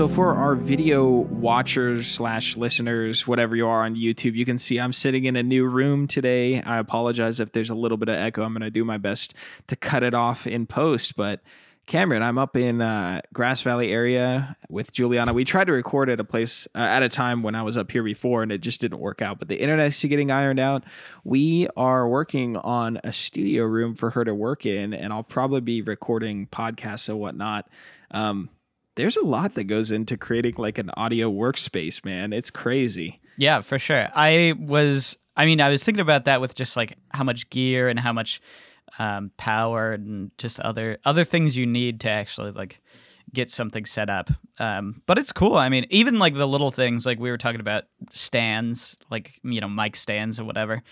So for our video watchers slash listeners, whatever you are on YouTube, you can see I'm sitting in a new room today. I apologize if there's a little bit of echo. I'm going to do my best to cut it off in post, but Cameron, I'm up in uh, Grass Valley area with Juliana. We tried to record at a place uh, at a time when I was up here before, and it just didn't work out. But the internet's getting ironed out. We are working on a studio room for her to work in, and I'll probably be recording podcasts and whatnot. Um, there's a lot that goes into creating like an audio workspace, man. It's crazy. Yeah, for sure. I was, I mean, I was thinking about that with just like how much gear and how much um, power and just other other things you need to actually like get something set up. Um, but it's cool. I mean, even like the little things, like we were talking about stands, like you know, mic stands or whatever.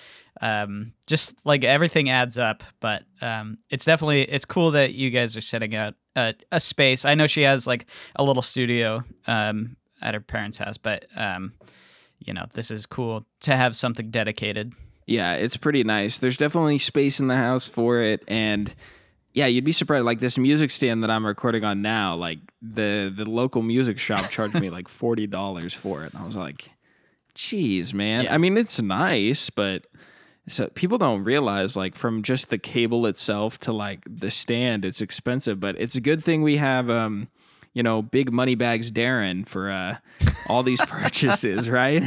Um, just like everything adds up. But um, it's definitely it's cool that you guys are setting out a, a space. I know she has like a little studio um, at her parents' house, but um, you know, this is cool to have something dedicated. Yeah, it's pretty nice. There's definitely space in the house for it, and yeah, you'd be surprised. Like this music stand that I'm recording on now, like the the local music shop charged me like forty dollars for it. And I was like, "Geez, man." Yeah. I mean, it's nice, but so people don't realize like from just the cable itself to like the stand, it's expensive. But it's a good thing we have, um, you know, big money bags, Darren, for uh, all these purchases, right?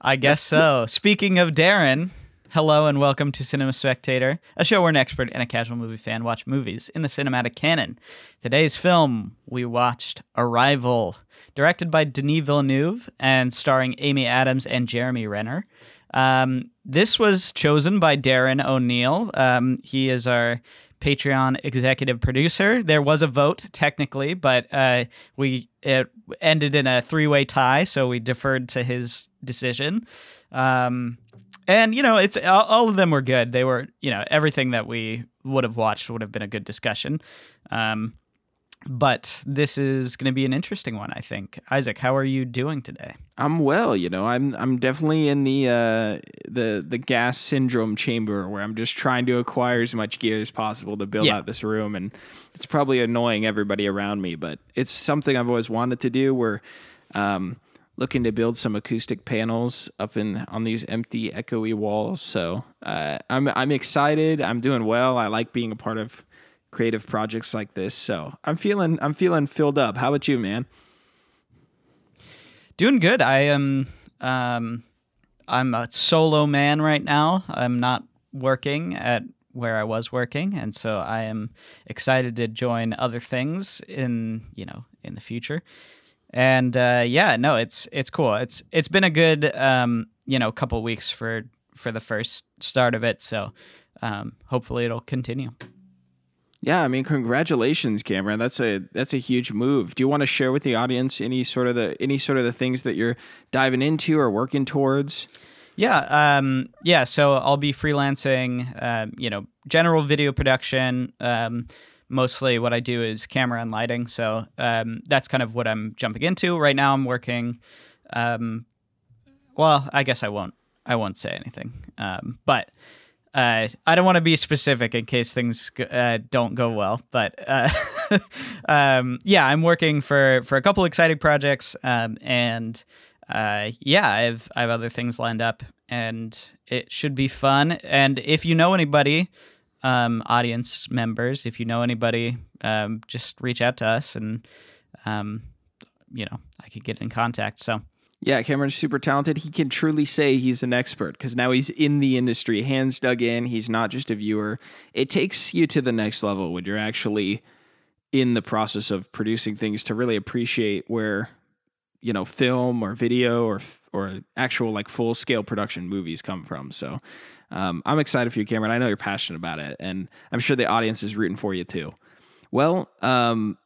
I guess so. Speaking of Darren, hello and welcome to Cinema Spectator, a show where an expert and a casual movie fan watch movies in the cinematic canon. Today's film, we watched Arrival, directed by Denis Villeneuve and starring Amy Adams and Jeremy Renner. Um, this was chosen by Darren O'Neill. Um, he is our Patreon executive producer. There was a vote technically, but uh, we it ended in a three way tie, so we deferred to his decision. Um, and you know, it's all, all of them were good. They were, you know, everything that we would have watched would have been a good discussion. Um, but this is going to be an interesting one, I think. Isaac, how are you doing today? I'm well, you know. I'm I'm definitely in the uh, the the gas syndrome chamber where I'm just trying to acquire as much gear as possible to build Yeah. out this room, and it's probably annoying everybody around me, but it's something I've always wanted to do. We're um, looking to build some acoustic panels up in on these empty, echoey walls. So uh, I'm I'm excited. I'm doing well. I like being a part of creative projects like this. So I'm feeling I'm feeling filled up. How about you, man? Doing good. I am um I'm a solo man right now. I'm not working at where I was working, and so I am excited to join other things in, you know, in the future. And uh yeah, no, it's it's cool. It's it's been a good um, you know, couple weeks for for the first start of it, so um hopefully it'll continue. Yeah, I mean, congratulations, Cameron. That's a that's a huge move. Do you want to share with the audience any sort of the any sort of the things that you're diving into or working towards? Yeah, um, yeah. So I'll be freelancing, um, you know, general video production. Um, mostly, what I do is camera and lighting. So um, that's kind of what I'm jumping into right now. I'm working. Um, well, I guess I won't. I won't say anything. Um, but uh, I don't want to be specific in case things uh, don't go well. But uh, um, yeah, I'm working for for a couple exciting projects, um, and uh, yeah, I have I have other things lined up, and it should be fun. And if you know anybody, um, audience members, if you know anybody, um, just reach out to us, and um, you know I could get in contact. So Yeah, Cameron's super talented. He can truly say he's an expert because now he's in the industry, hands dug in. He's not just a viewer. It takes you to the next level when you're actually in the process of producing things to really appreciate where you know film or video or or actual like full scale production movies come from. So um, I'm excited for you, Cameron. I know you're passionate about it, and I'm sure the audience is rooting for you too. Well, um,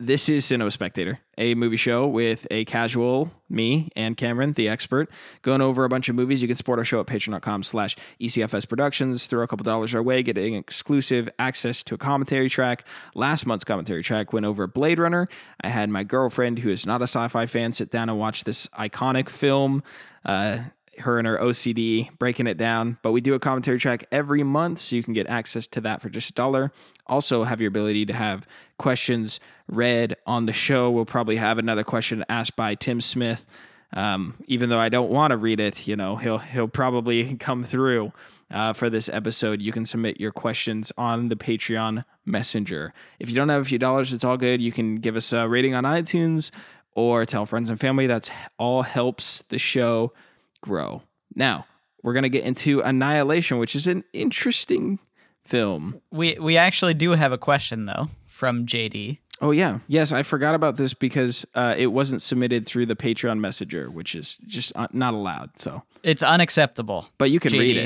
this is Cinema Spectator, a movie show with a casual me and Cameron, the expert, going over a bunch of movies. You can support our show at patreon.com slash ECFS Productions. Throw a couple dollars our way, getting exclusive access to a commentary track. Last month's commentary track went over Blade Runner. I had my girlfriend, who is not a sci-fi fan, sit down and watch this iconic film. Uh, her and her OCD breaking it down. But we do a commentary track every month, so you can get access to that for just a dollar. Also, have your ability to have questions read on the show. We'll probably have another question asked by Tim Smith. Um, even though I don't want to read it, you know, he'll he'll probably come through uh, for this episode. You can submit your questions on the Patreon Messenger. If you don't have a few dollars, it's all good. You can give us a rating on iTunes or tell friends and family. That's all helps the show grow. Now, we're going to get into Annihilation, which is an interesting film. We we actually do have a question though from JD. Oh yeah, yes, I forgot about this because uh, it wasn't submitted through the Patreon Messenger, which is just uh, not allowed. So It's unacceptable. but you can JD. read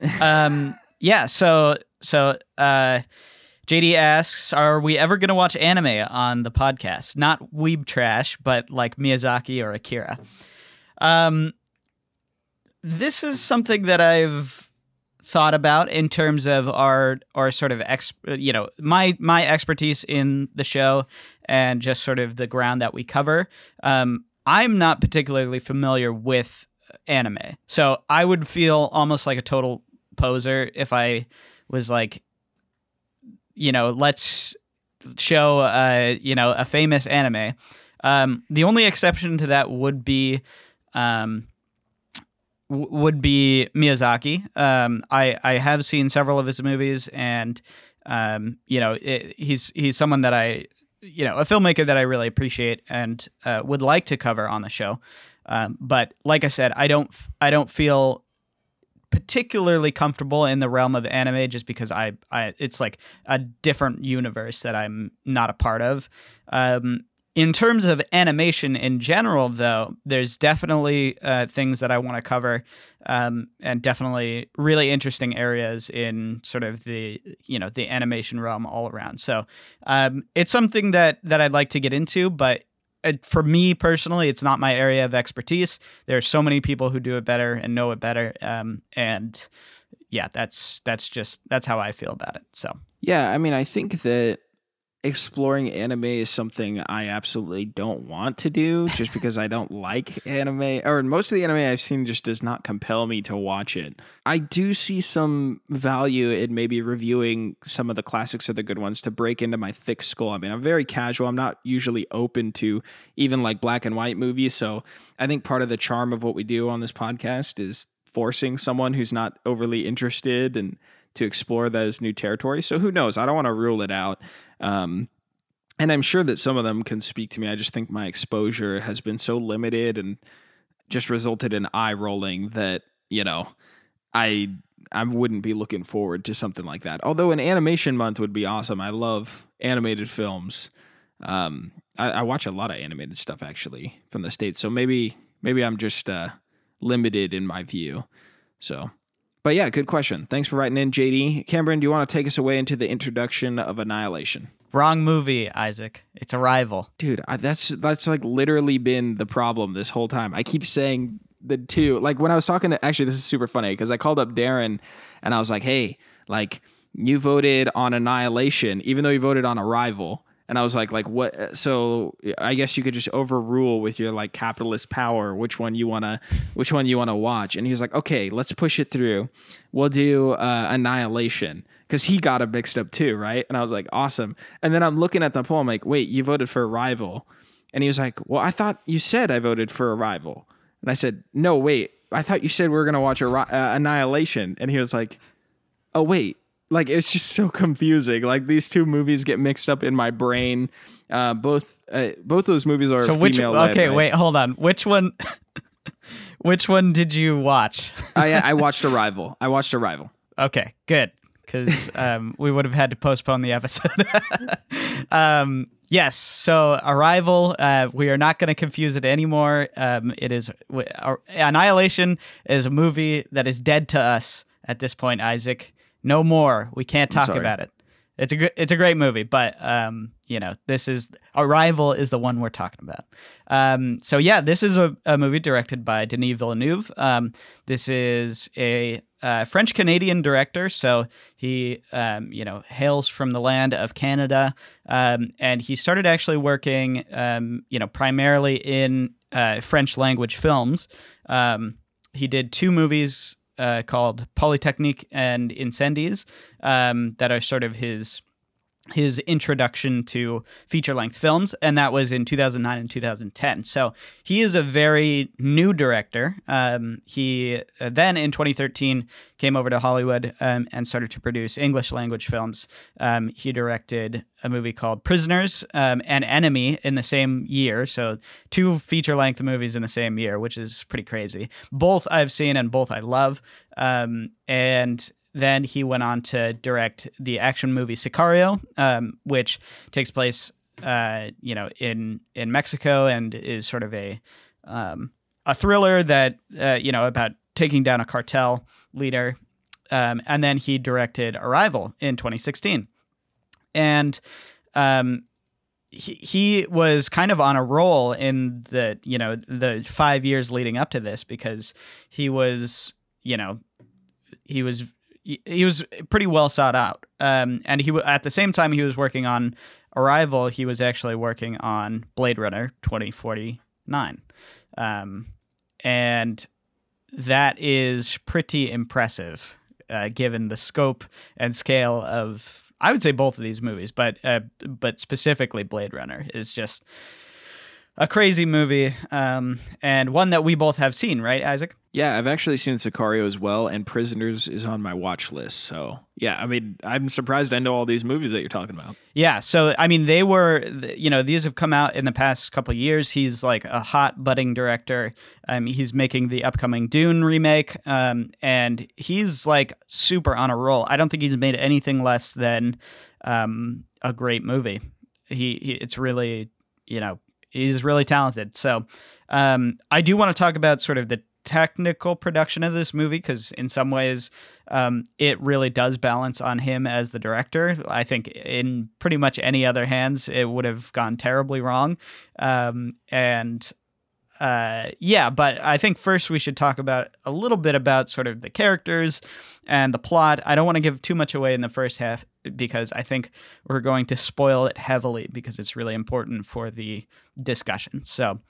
it. um yeah, so so uh JD asks, "Are we ever going to watch anime on the podcast? Not weeb trash, but like Miyazaki or Akira." Um, this is something that I've thought about in terms of our our sort of ex, you know, my my expertise in the show and just sort of the ground that we cover. Um, I'm not particularly familiar with anime, so I would feel almost like a total poser if I was like, you know, let's show uh, you know, a famous anime. Um, the only exception to that would be um, would be Miyazaki. Um, I I have seen several of his movies, and um, you know, it, he's he's someone that I you know a filmmaker that I really appreciate and uh, would like to cover on the show. Um, but like I said, I don't I don't feel particularly comfortable in the realm of anime just because I, I it's like a different universe that I'm not a part of. Um, in terms of animation in general, though, there's definitely uh, things that I want to cover, um, and definitely really interesting areas in sort of the you know the animation realm all around. So um, it's something that that I'd like to get into, but uh, for me personally, it's not my area of expertise. There are so many people who do it better and know it better, um, and yeah, that's that's just that's how I feel about it. So Yeah, I mean, I think that exploring anime is something I absolutely don't want to do just because I don't like anime or most of the anime I've seen just does not compel me to watch it. I do see some value in maybe reviewing some of the classics or the good ones to break into my thick skull. I mean, I'm very casual. I'm not usually open to even like black and white movies, so I think part of the charm of what we do on this podcast is forcing someone who's not overly interested and to explore those new territories. So who knows? I don't want to rule it out. Um, and I'm sure that some of them can speak to me. I just think my exposure has been so limited and just resulted in eye rolling that, you know, I I wouldn't be looking forward to something like that. Although an animation month would be awesome. I love animated films. Um, I, I watch a lot of animated stuff actually from the states. So maybe maybe I'm just uh, limited in my view. So but yeah, good question. Thanks for writing in, JD. Cameron, do you want to take us away into the introduction of Annihilation? wrong movie, Isaac. It's Arrival. Dude, I, that's that's like literally been the problem this whole time. I keep saying the two. Like when I was talking to actually, this is super funny because I called up Darren and I was like, "Hey, like you voted on Annihilation, even though you voted on Arrival." And I was like, like what? So I guess you could just overrule with your like capitalist power which one you wanna, which one you wanna watch. And he was like, okay, let's push it through. We'll do uh, Annihilation because he got it mixed up too, right? And I was like, awesome. And then I'm looking at the poll, I'm like, wait, you voted for Arrival? And he was like, well, I thought you said I voted for Arrival. And I said, no, wait, I thought you said we were gonna watch uh, Annihilation. And he was like, oh wait like it's just so confusing. Like these two movies get mixed up in my brain. Uh, both uh, both those movies are So which? female-led, Okay, right? wait, hold on. Which one? which one did you watch? I, I watched Arrival. I watched Arrival. Okay, good. Because um, we would have had to postpone the episode. um, yes, so Arrival, uh, we are not going to confuse it anymore. Um, it is uh, Annihilation is a movie that is dead to us at this point, Isaac. No more. We can't talk about it. It's a good, it's a great movie, but um, you know, this is Arrival is the one we're talking about. Um, so yeah, this is a, a movie directed by Denis Villeneuve. Um, this is a uh, French Canadian director, so he um, you know hails from the land of Canada, um, and he started actually working um, you know primarily in uh, French language films. Um, he did two movies uh, called Polytechnique and Incendies um, that are sort of his his introduction to feature length films, and that was in 2009 and 2010. So he is a very new director. Um, he uh, then in 2013 came over to Hollywood um, and started to produce English language films. Um, he directed a movie called Prisoners um, and Enemy in the same year. So two feature length movies in the same year, which is pretty crazy. Both I've seen and both I love. Um, and then he went on to direct the action movie Sicario, um, which takes place, uh, you know, in in Mexico and is sort of a um, a thriller that uh, you know about taking down a cartel leader. Um, and then he directed Arrival in 2016, and um, he, he was kind of on a roll in the you know the five years leading up to this because he was you know he was he was pretty well sought out. Um, and he at the same time he was working on Arrival, he was actually working on Blade Runner 2049. Um, and that is pretty impressive uh, given the scope and scale of I would say both of these movies, but uh, but specifically Blade Runner is just a crazy movie um, and one that we both have seen, right, Isaac? Yeah, I've actually seen Sicario as well, and Prisoners is on my watch list. So, yeah, I mean, I'm surprised I know all these movies that you're talking about. Yeah, so I mean, they were, you know, these have come out in the past couple years. He's like a hot budding director. Um, he's making the upcoming Dune remake, um, and he's like super on a roll. I don't think he's made anything less than um, a great movie. He, he, it's really, you know, he's really talented. So, um, I do want to talk about sort of the technical production of this movie because in some ways um, it really does balance on him as the director. I think in pretty much any other hands it would have gone terribly wrong. Um, and uh, yeah but i think first we should talk about a little bit about sort of the characters and the plot. I don't want to give too much away in the first half because i think we're going to spoil it heavily because it's really important for the discussion so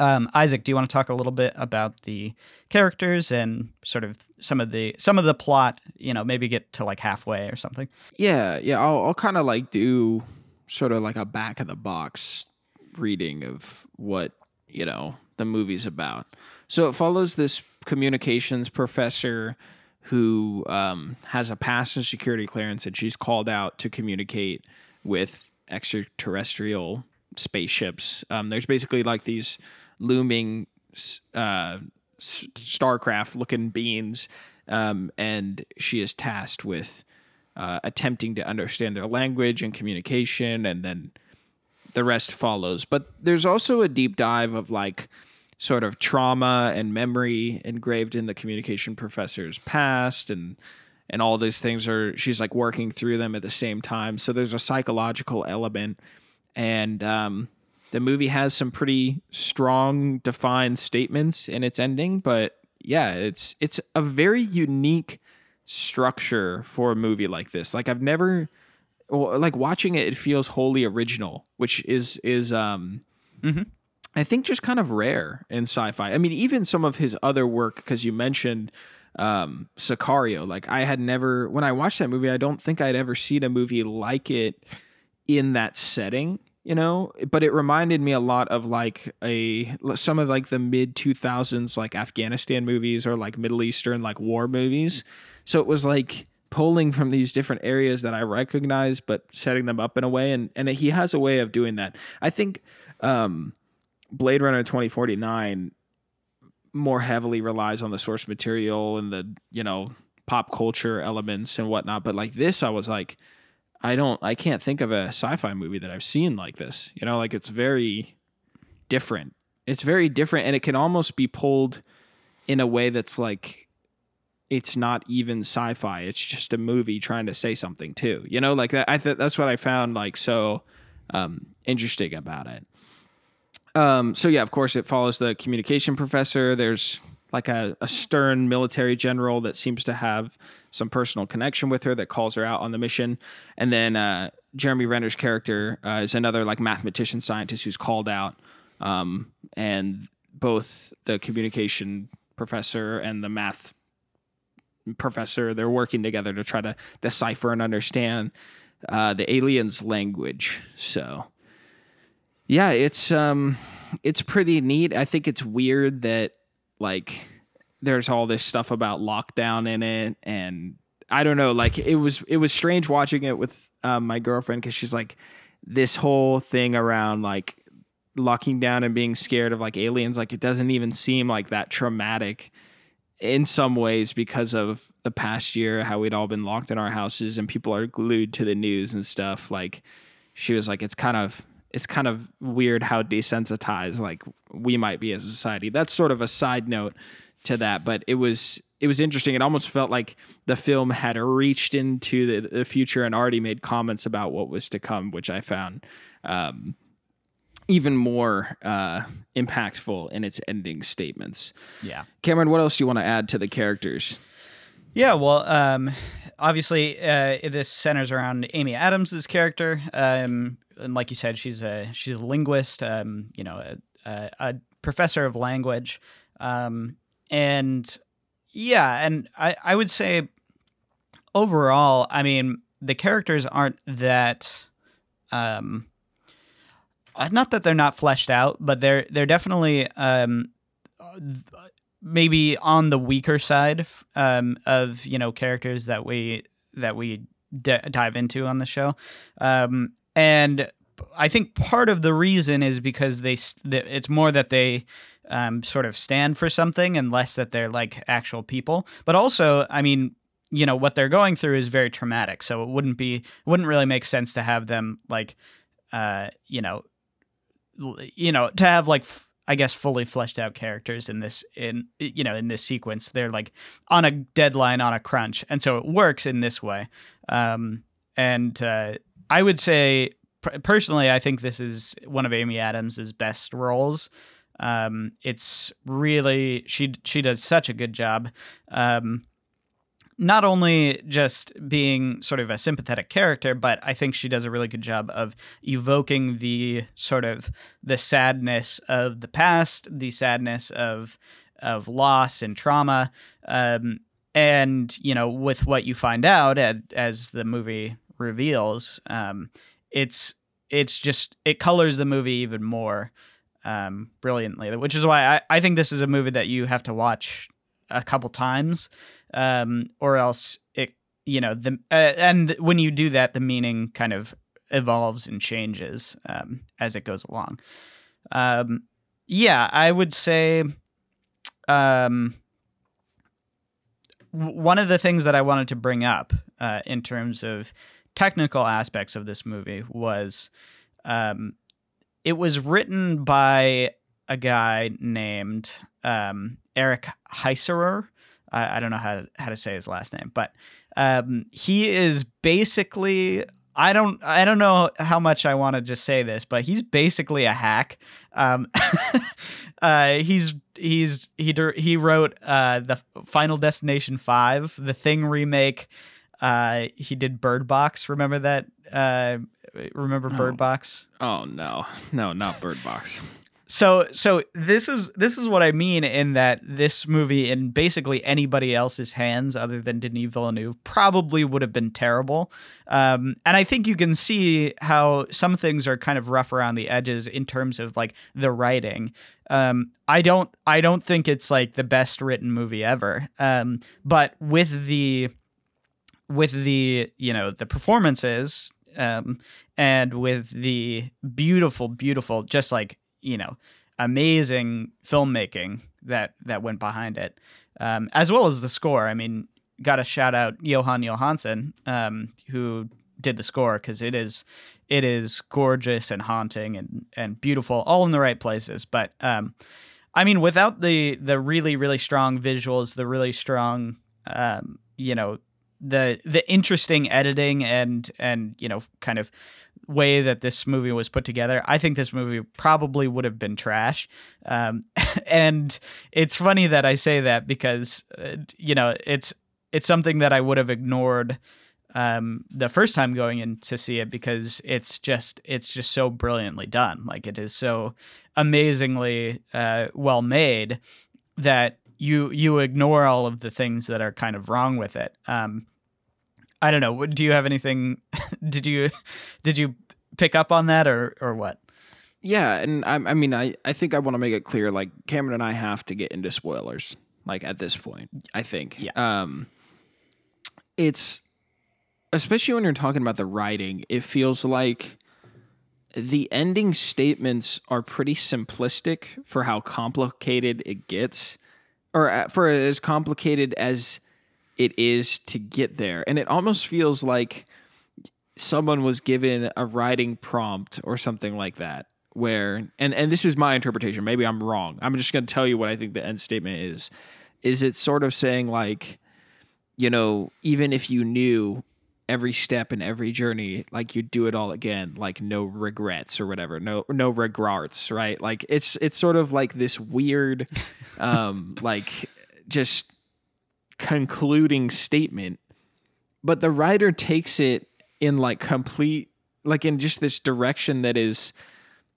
um, Isaac, do you want to talk a little bit about the characters and sort of some of the some of the plot? You know, maybe get to like halfway or something. Yeah, yeah. I'll, I'll kind of like do sort of like a back of the box reading of what you know the movie's about. So it follows this communications professor who um, has a pass in security clearance, and she's called out to communicate with extraterrestrial spaceships. Um, there's basically like these looming uh, starcraft looking beings, um, and she is tasked with uh, attempting to understand their language and communication, and then the rest follows. But there's also a deep dive of like sort of trauma and memory engraved in the communication professor's past and and all these things are she's like working through them at the same time. So there's a psychological element. And um, the movie has some pretty strong defined statements in its ending but yeah it's it's a very unique structure for a movie like this. Like i've never like watching it it feels wholly original which is is um mm-hmm. I think just kind of rare in sci-fi. I mean even some of his other work because you mentioned um sicario like i had never when i watched that movie i don't think i'd ever seen a movie like it in that setting you know? But it reminded me a lot of like a some of like the mid 2000s like afghanistan movies or like middle eastern like war movies. So it was like pulling from these different areas that i recognize but setting them up in a way and and he has a way of doing that. I think um blade runner 2049 more heavily relies on the source material and the you know pop culture elements and whatnot but like this i was like I don't I can't think of a sci-fi movie that I've seen like this. You know, like it's very different. It's very different and it can almost be pulled in a way that's like it's not even sci-fi. It's just a movie trying to say something too. You know, like that I th- that's what I found like so um, interesting about it. Um, so yeah, of course it follows the communication professor. There's like a, a stern military general that seems to have some personal connection with her that calls her out on the mission. And then uh, Jeremy Renner's character uh, is another like mathematician scientist who's called out. Um, and both the communication professor and the math professor they're working together to try to decipher and understand uh, the aliens language so yeah it's um it's pretty neat. I think it's weird that like there's all this stuff about lockdown in it and i don't know like it was it was strange watching it with um, my girlfriend because she's like this whole thing around like locking down and being scared of like aliens like it doesn't even seem like that traumatic in some ways because of the past year how we'd all been locked in our houses and people are glued to the news and stuff. Like she was like it's kind of it's kind of weird how desensitized like we might be as a society that's sort of a side note to that but it was it was interesting it almost felt like the film had reached into the, the future and already made comments about what was to come which i found um, even more uh, impactful in its ending statements. Yeah. Cameron, what else do you want to add to the characters? Yeah, well, um, obviously, uh, this centers around Amy Adams's character, um, and like you said, she's a she's a linguist, um, you know, a, a, a, professor of language, um, and yeah, and I I would say overall, I mean, the characters aren't that. Um, uh, not that they're not fleshed out, but they're they're definitely um, maybe on the weaker side um, of you know characters that we that we d- dive into on the show, um, and I think part of the reason is because they it's more that they um, sort of stand for something and less that they're like actual people. But also, I mean, you know what they're going through is very traumatic, so it wouldn't be it wouldn't really make sense to have them like uh, you know you know to have like f- I guess fully fleshed out characters in this in you know in this sequence. They're like on a deadline on a crunch, and so it works in this way. Um, and uh, I would say personally, I think this is one of Amy Adams's best roles. Um, it's really she she does such a good job. Um, not only just being sort of a sympathetic character, but I think she does a really good job of evoking the sort of the sadness of the past, the sadness of of loss and trauma, um, and you know, with what you find out as the movie reveals, um, it's it's just it colors the movie even more um, brilliantly, which is why I, I think this is a movie that you have to watch a couple times um, or else it you know the uh, and when you do that the meaning kind of evolves and changes um, as it goes along. Um, yeah i would say um, one of the things that i wanted to bring up uh, in terms of technical aspects of this movie was um, it was written by a guy named um, Eric Heisserer, I, I don't know how to, how to say his last name, but um, he is basically I don't I don't know how much I want to just say this, but he's basically a hack. Um, uh, he's he's he he wrote uh, the Final Destination Five, the Thing remake. Uh, he did Bird Box. Remember that? Uh, remember Bird oh. Box? Oh no, no, not Bird Box. So so this is this is what I mean in that this movie in basically anybody else's hands other than Denis Villeneuve probably would have been terrible. Um, and I think you can see how some things are kind of rough around the edges in terms of like the writing. Um, I don't I don't think it's like the best written movie ever. Um, but with the with the you know the performances um, and with the beautiful beautiful just like you know amazing filmmaking that that went behind it, um, as well as the score. I mean, got to shout out Jóhann Jóhannsson, um, who did the score because it is it is gorgeous and haunting and and beautiful, all in the right places. But um, I mean, without the the really really strong visuals, the really strong um, you know the the interesting editing and and you know kind of way that this movie was put together, I think this movie probably would have been trash. Um, and it's funny that I say that because uh, you know it's it's something that I would have ignored um, the first time going in to see it because it's just it's just so brilliantly done. Like it is so amazingly uh, well made that you you ignore all of the things that are kind of wrong with it. Um, I don't know. Do you have anything? did you did you pick up on that or or what? Yeah, and I, I mean, I, I think I want to make it clear, like Cameron and I have to get into spoilers, like at this point. I think, Yeah. um, it's especially when you're talking about the writing, it feels like the ending statements are pretty simplistic for how complicated it gets, or uh, for as complicated as it is to get there, and it almost feels like someone was given a writing prompt or something like that where and and this is my interpretation maybe i'm wrong. I'm just going to tell you what i think the end statement is. Is it sort of saying like you know even if you knew every step in every journey like you do it all again like no regrets or whatever no no regrets right? Like it's it's sort of like this weird um like just concluding statement but the writer takes it in like complete like in just this direction that is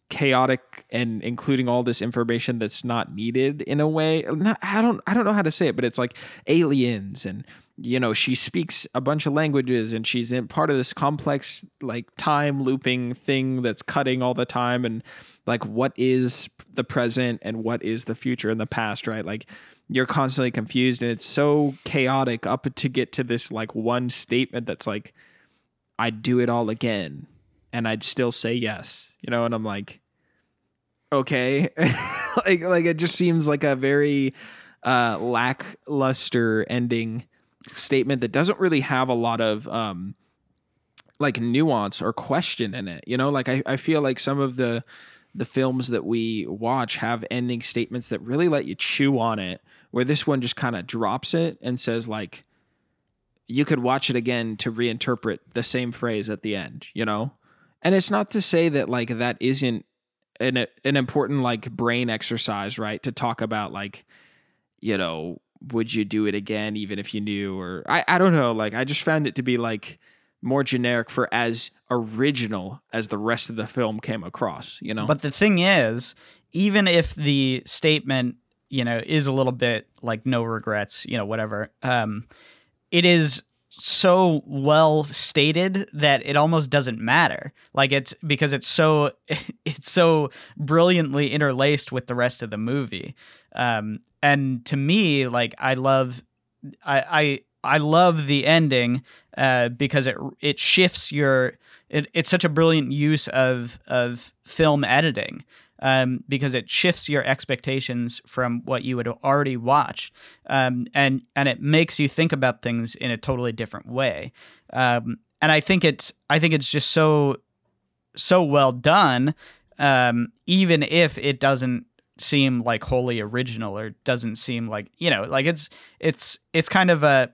chaotic and including all this information that's not needed in a way. Not, i don't i don't know how to say it but it's like aliens and you know she speaks a bunch of languages and she's in part of this complex like time looping thing that's cutting all the time and like what is the present and what is the future and the past right like you're constantly confused and it's so chaotic up to get to this like one statement that's like I'd do it all again and I'd still say yes. You know, and I'm like, okay. like like it just seems like a very uh lackluster ending statement that doesn't really have a lot of um like nuance or question in it. You know, like I, I feel like some of the the films that we watch have ending statements that really let you chew on it, where this one just kind of drops it and says like you could watch it again to reinterpret the same phrase at the end, you know? And it's not to say that like that isn't an an important like brain exercise, right? To talk about like, you know, would you do it again even if you knew or I, I don't know, like I just found it to be like more generic for as original as the rest of the film came across, you know? But the thing is, even if the statement, you know, is a little bit like no regrets, you know, whatever, um, it is so well stated that it almost doesn't matter. Like it's because it's so it's so brilliantly interlaced with the rest of the movie. Um, and to me, like I love, I I I love the ending uh, because it it shifts your. It, it's such a brilliant use of of film editing um, because it shifts your expectations from what you had already watched, um, and and it makes you think about things in a totally different way. Um, and I think it's I think it's just so so well done, um, even if it doesn't seem like wholly original or doesn't seem like you know like it's it's it's kind of a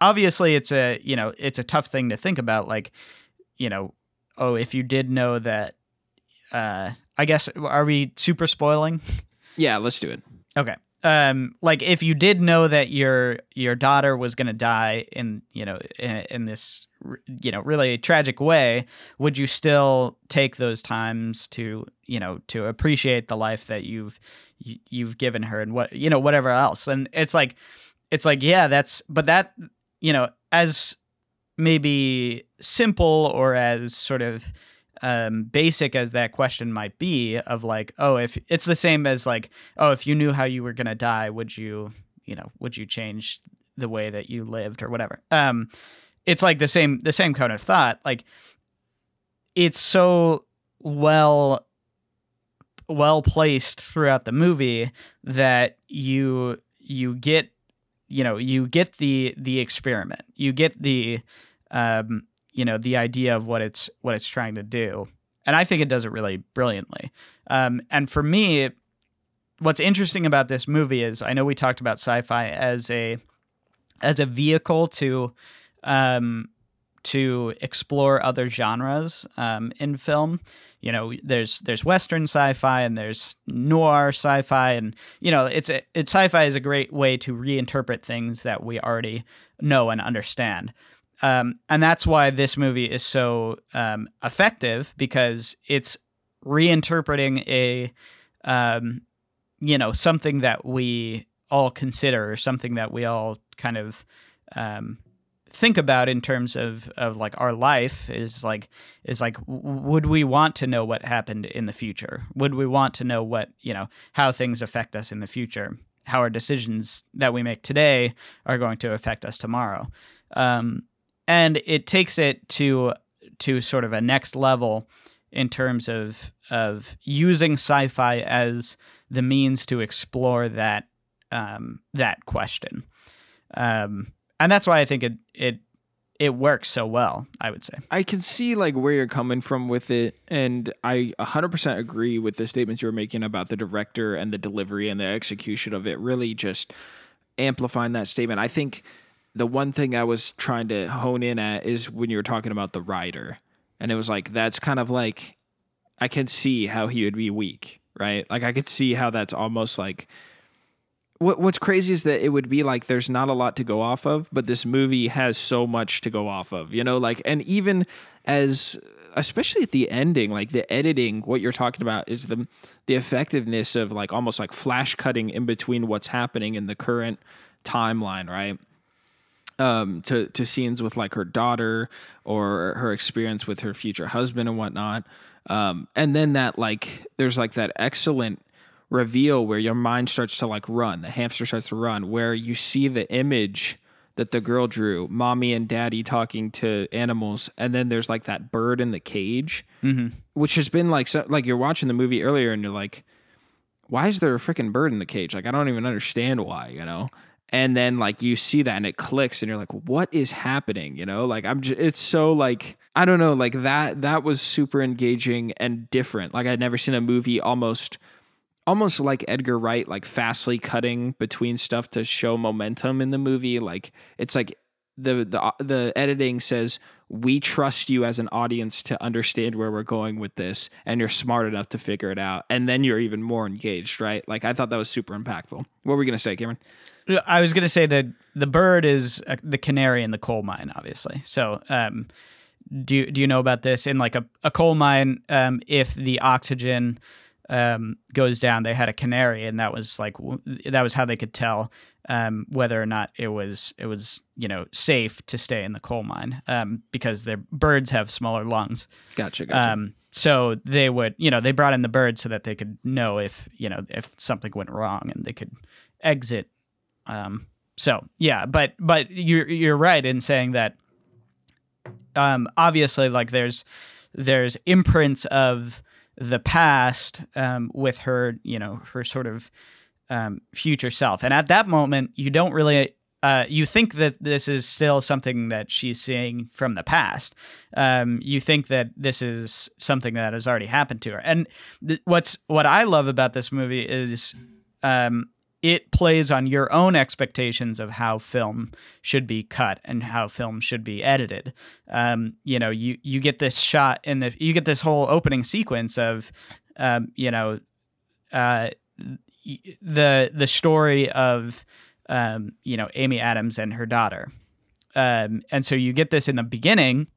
obviously it's a you know it's a tough thing to think about like you know oh if you did know that uh i guess are we super spoiling yeah, let's do it. okay um like if you did know that your your daughter was going to die in you know in, in this you know really tragic way would you still take those times to you know to appreciate the life that you've you've given her and what you know whatever else? And it's like it's like yeah that's but that you know as maybe simple or as sort of um, basic as that question might be of like oh if it's the same as like oh if you knew how you were going to die would you you know would you change the way that you lived or whatever? Um it's like the same the same kind of thought. Like it's so well well placed throughout the movie that you you get you know you get the the experiment. You get the um you know the idea of what it's what it's trying to do and i think it does it really brilliantly um and for me what's interesting about this movie is i know we talked about sci-fi as a as a vehicle to um to explore other genres um, in film. You know, there's there's Western sci-fi and there's noir sci-fi, and you know, it's a, it's sci-fi is a great way to reinterpret things that we already know and understand. Um, and that's why this movie is so um, effective because it's reinterpreting a um, you know something that we all consider, or something that we all kind of um, think about in terms of of like our life is like is like would we want to know what happened in the future? Would we want to know what you know how things affect us in the future? How our decisions that we make today are going to affect us tomorrow? Um, and it takes it to to sort of a next level in terms of of using sci-fi as the means to explore that um, that question um, and that's why I think it it it works so well. I would say. I can see like where you're coming from with it, and I 100% agree with the statements you were making about the director and the delivery and the execution of it. Really, just amplifying that statement. I think the one thing I was trying to hone in at is when you were talking about the rider, and it was like that's kind of like I can see how he would be weak, right? Like I could see how that's almost like what what's crazy is that it would be like there's not a lot to go off of, but this movie has so much to go off of. You know, like and even as especially at the ending, like the editing, what you're talking about is the the effectiveness of like almost like flash cutting in between what's happening in the current timeline, right? Um, to to scenes with like her daughter or her experience with her future husband and whatnot. Um, and then that like there's like that excellent reveal where your mind starts to like run, the hamster starts to run, where you see the image that the girl drew, mommy and daddy talking to animals, and then there's like that bird in the cage, mm-hmm. which has been like so, like you're watching the movie earlier and you're like, why is there a freaking bird in the cage? Like I don't even understand why, you know. And then like you see that and it clicks and you're like, what is happening? You know, like I'm just it's so like I don't know, like that that was super engaging and different. Like I'd never seen a movie almost almost like Edgar Wright, like fastly cutting between stuff to show momentum in the movie. Like it's like the the uh, the editing says we trust you as an audience to understand where we're going with this, and you're smart enough to figure it out, and then you're even more engaged, right? Like I thought that was super impactful. What were we gonna say, Cameron? I was gonna say that the bird is uh, the canary in the coal mine, obviously. So. Um, do you, do you know about this in like a, a coal mine um, if the oxygen um, goes down, they had a canary, and that was like that was how they could tell um, whether or not it was it was you know safe to stay in the coal mine um, because their birds have smaller lungs. Gotcha. gotcha. Um, so they would you know they brought in the bird so that they could know if you know if something went wrong and they could exit. Um, so yeah, but but you're you're right in saying that. Um, obviously, like there's there's imprints of the past um, with her, you know, her sort of um, future self. And at that moment, you don't really. Uh, you think that this is still something that she's seeing from the past. Um, you think that this is something that has already happened to her. And th- what's what I love about this movie is um, it plays on your own expectations of how film should be cut and how film should be edited. Um, you know, you you get this shot the you get this whole opening sequence of, um, you know, uh, the the story of, um, you know, Amy Adams and her daughter, um, and so you get this in the beginning,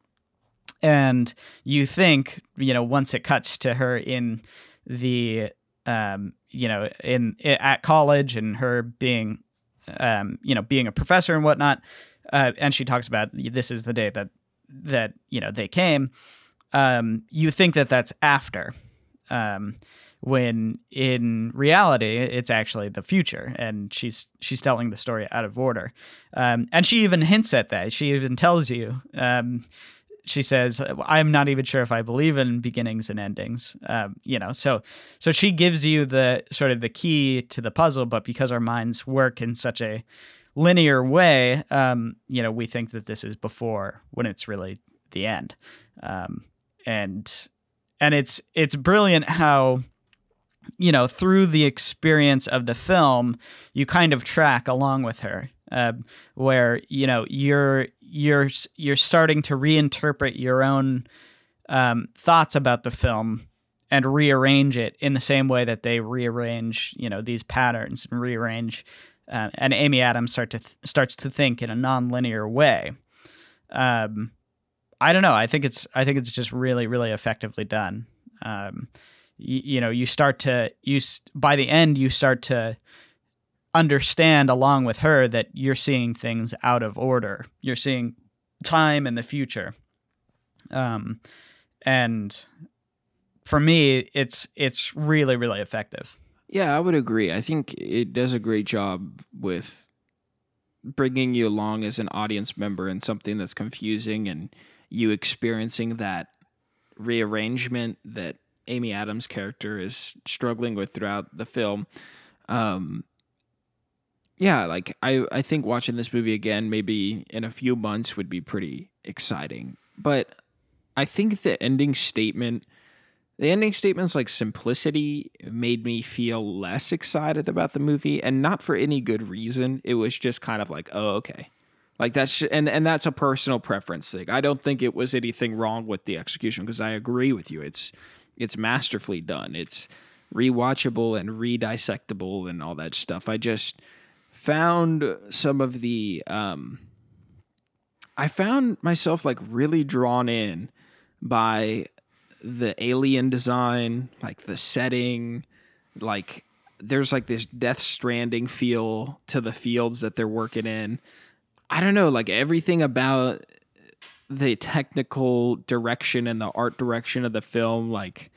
and you think, you know, once it cuts to her in the um, you know, in at college and her being, um, you know, being a professor and whatnot. Uh, and she talks about this is the day that that you know they came. Um, you think that that's after, um, when in reality it's actually the future, and she's she's telling the story out of order. Um, and she even hints at that. She even tells you um, she says, "I'm not even sure if I believe in beginnings and endings." Um, you know, so so she gives you the sort of the key to the puzzle, but because our minds work in such a linear way, um, you know, we think that this is before when it's really the end, um, and and it's it's brilliant how you know through the experience of the film you kind of track along with her uh, where you know you're you're you're starting to reinterpret your own um, thoughts about the film and rearrange it in the same way that they rearrange you know these patterns and rearrange uh, and Amy Adams start to th- starts to think in a nonlinear way. Um, I don't know. I think it's I think it's just really really effectively done. Um, you, you know, you start to you by the end you start to understand along with her that you're seeing things out of order. You're seeing time in the future. Um, and for me, it's it's really really effective. Yeah, I would agree. I think it does a great job with bringing you along as an audience member in something that's confusing and you experiencing that rearrangement that Amy Adams' character is struggling with throughout the film. Um, yeah, like I, I think watching this movie again, maybe in a few months, would be pretty exciting. But I think the ending statement, the ending statement's like simplicity made me feel less excited about the movie, and not for any good reason. It was just kind of like, oh, okay. Like that's and and that's a personal preference thing. I don't think it was anything wrong with the execution because I agree with you. It's it's masterfully done. It's rewatchable and redissectable and all that stuff. I just found some of the um I found myself like really drawn in by the alien design, like the setting, like there's like this Death Stranding feel to the fields that they're working in. I don't know, like everything about the technical direction and the art direction of the film, like,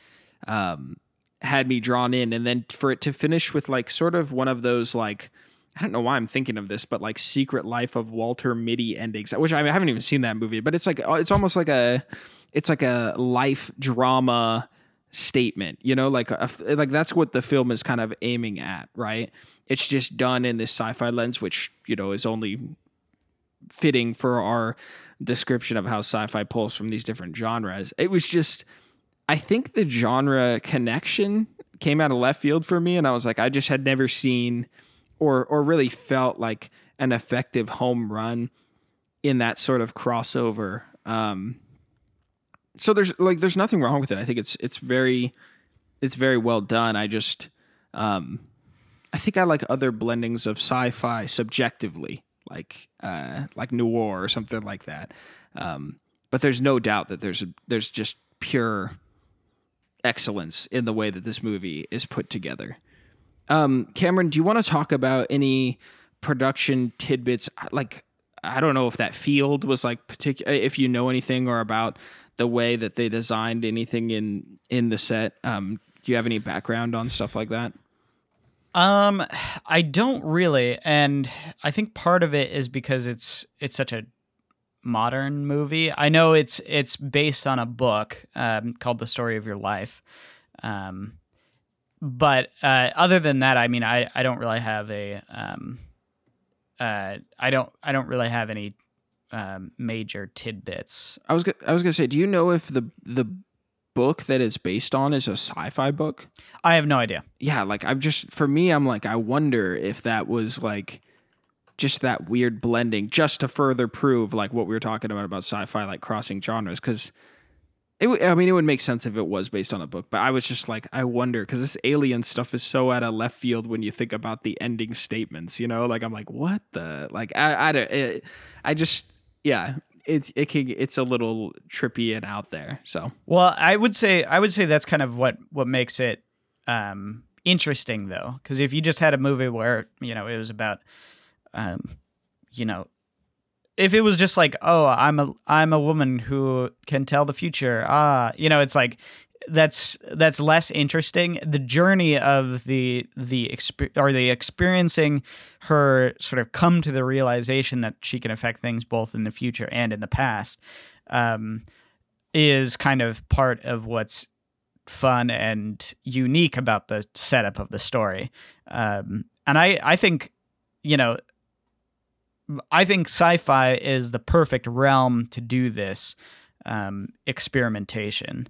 um, had me drawn in. And then for it to finish with like sort of one of those like, I don't know why I'm thinking of this, but like Secret Life of Walter Mitty endings, which I haven't even seen that movie, but it's like uh, it's almost like a it's like a life drama statement, you know, like a, like that's what the film is kind of aiming at, right? It's just done in this sci-fi lens, which you know is only fitting for our description of how sci-fi pulls from these different genres. It was just I think the genre connection came out of left field for me and I was like I just had never seen or or really felt like an effective home run in that sort of crossover. Um so there's like there's nothing wrong with it. I think it's it's very it's very well done. I just um I think I like other blendings of sci-fi subjectively like uh, like noir or something like that. Um, but there's no doubt that there's a, there's just pure excellence in the way that this movie is put together. Um, Cameron, do you want to talk about any production tidbits? Like, I don't know if that field was like particular, if you know anything or about the way that they designed anything in in the set. Um, do you have any background on stuff like that? Um, I don't really, and I think part of it is because it's it's such a modern movie. I know it's it's based on a book um, called The Story of Your Life, um, but uh, other than that, I mean, I I don't really have a um, uh, I don't I don't really have any um, major tidbits. I was I was gonna say, do you know if the the book that it's based on is a sci-fi book? I have no idea. Yeah, like I'm just for me, I'm like I wonder if that was like just that weird blending, just to further prove like what we were talking about about sci-fi, like crossing genres, because. It, I mean, it would make sense if it was based on a book, but I was just like, I wonder because this alien stuff is so out of left field when you think about the ending statements. You know, like I'm like, what the like I I it, I just yeah, it's it can it's a little trippy and out there. So well, I would say I would say that's kind of what what makes it um, interesting though, because if you just had a movie where you know it was about, um, you know, if it was just like oh I'm a I'm a woman who can tell the future ah you know it's like that's that's less interesting. The journey of the the exp- or the experiencing her sort of come to the realization that she can affect things both in the future and in the past um, is kind of part of what's fun and unique about the setup of the story. Um, and I I think you know I think sci-fi is the perfect realm to do this um, experimentation.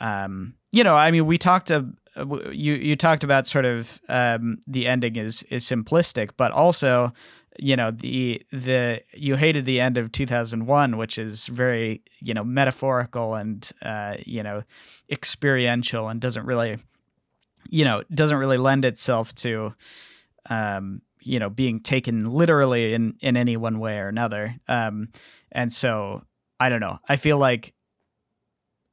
Um, you know, I mean, we talked you you talked about sort of um, the ending is is simplistic, but also you know the the you hated the end of 2001 which is very you know metaphorical and uh, you know experiential and doesn't really you know doesn't really lend itself to um, you know being taken literally in in any one way or another. Um, and so i don't know. I feel like